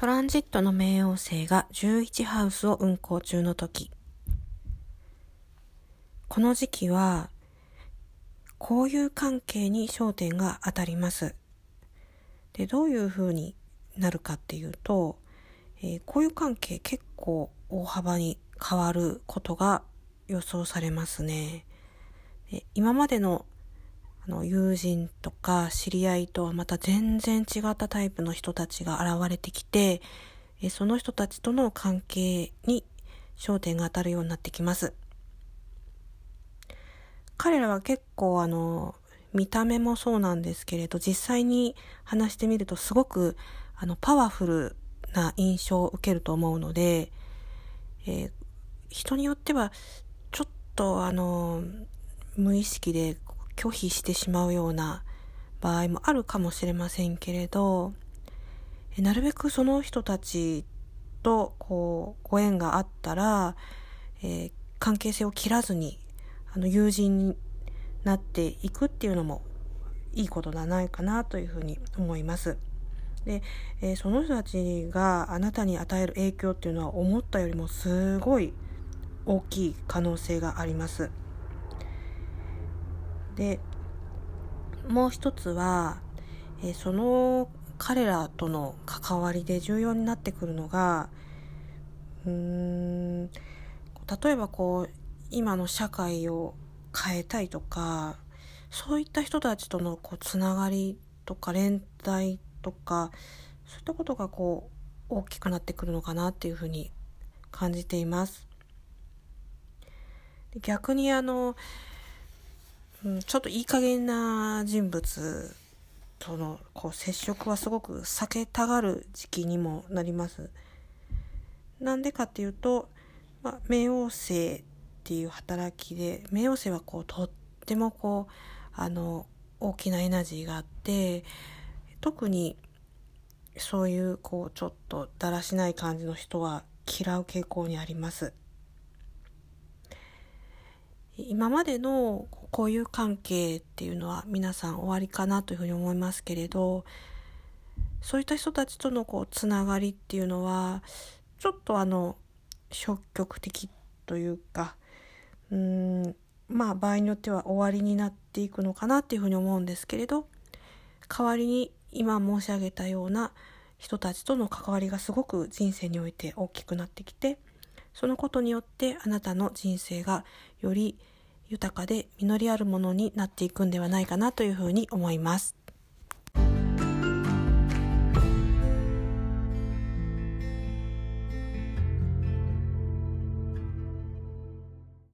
トランジットの冥王星が11ハウスを運行中の時。この時期は交友関係に焦点が当たります。でどういうふうになるかっていうと、えー、交友関係結構大幅に変わることが予想されますね。今までのの友人とか知り合いとはまた全然違ったタイプの人たちが現れてきて、えその人たちとの関係に焦点が当たるようになってきます。彼らは結構あの、見た目もそうなんですけれど、実際に話してみるとすごくあのパワフルな印象を受けると思うので、えー、人によってはちょっとあの、無意識で拒否してしまうような場合もあるかもしれませんけれど、なるべくその人たちとこうご縁があったら、えー、関係性を切らずにあの友人になっていくっていうのもいいことではないかなというふうに思います。で、えー、その人たちがあなたに与える影響っていうのは思ったよりもすごい大きい可能性があります。でもう一つは、え、その彼らとの関わりで重要になってくるのがうーん例えばこう今の社会を変えたいとかそういった人たちとのこうつながりとか連帯とかそういったことがこう大きくなってくるのかなっていうふうに感じています。逆にあのうん、ちょっといい加減な人物とのこう接触はすごく避けたがる時期にもなります。なんでかっていうと、まあ、冥王星っていう働きで冥王星はこうとってもこうあの大きなエナジーがあって特にそういうこうちょっとだらしない感じの人は嫌う傾向にあります。今までの交友関係っていうのは皆さん終わりかなというふうに思いますけれどそういった人たちとのこうつながりっていうのはちょっとあの消極的というかうんまあ場合によっては終わりになっていくのかなっていうふうに思うんですけれど代わりに今申し上げたような人たちとの関わりがすごく人生において大きくなってきてそのことによってあなたの人生がより豊かで実りあるものになっていくんではないかなというふうに思います。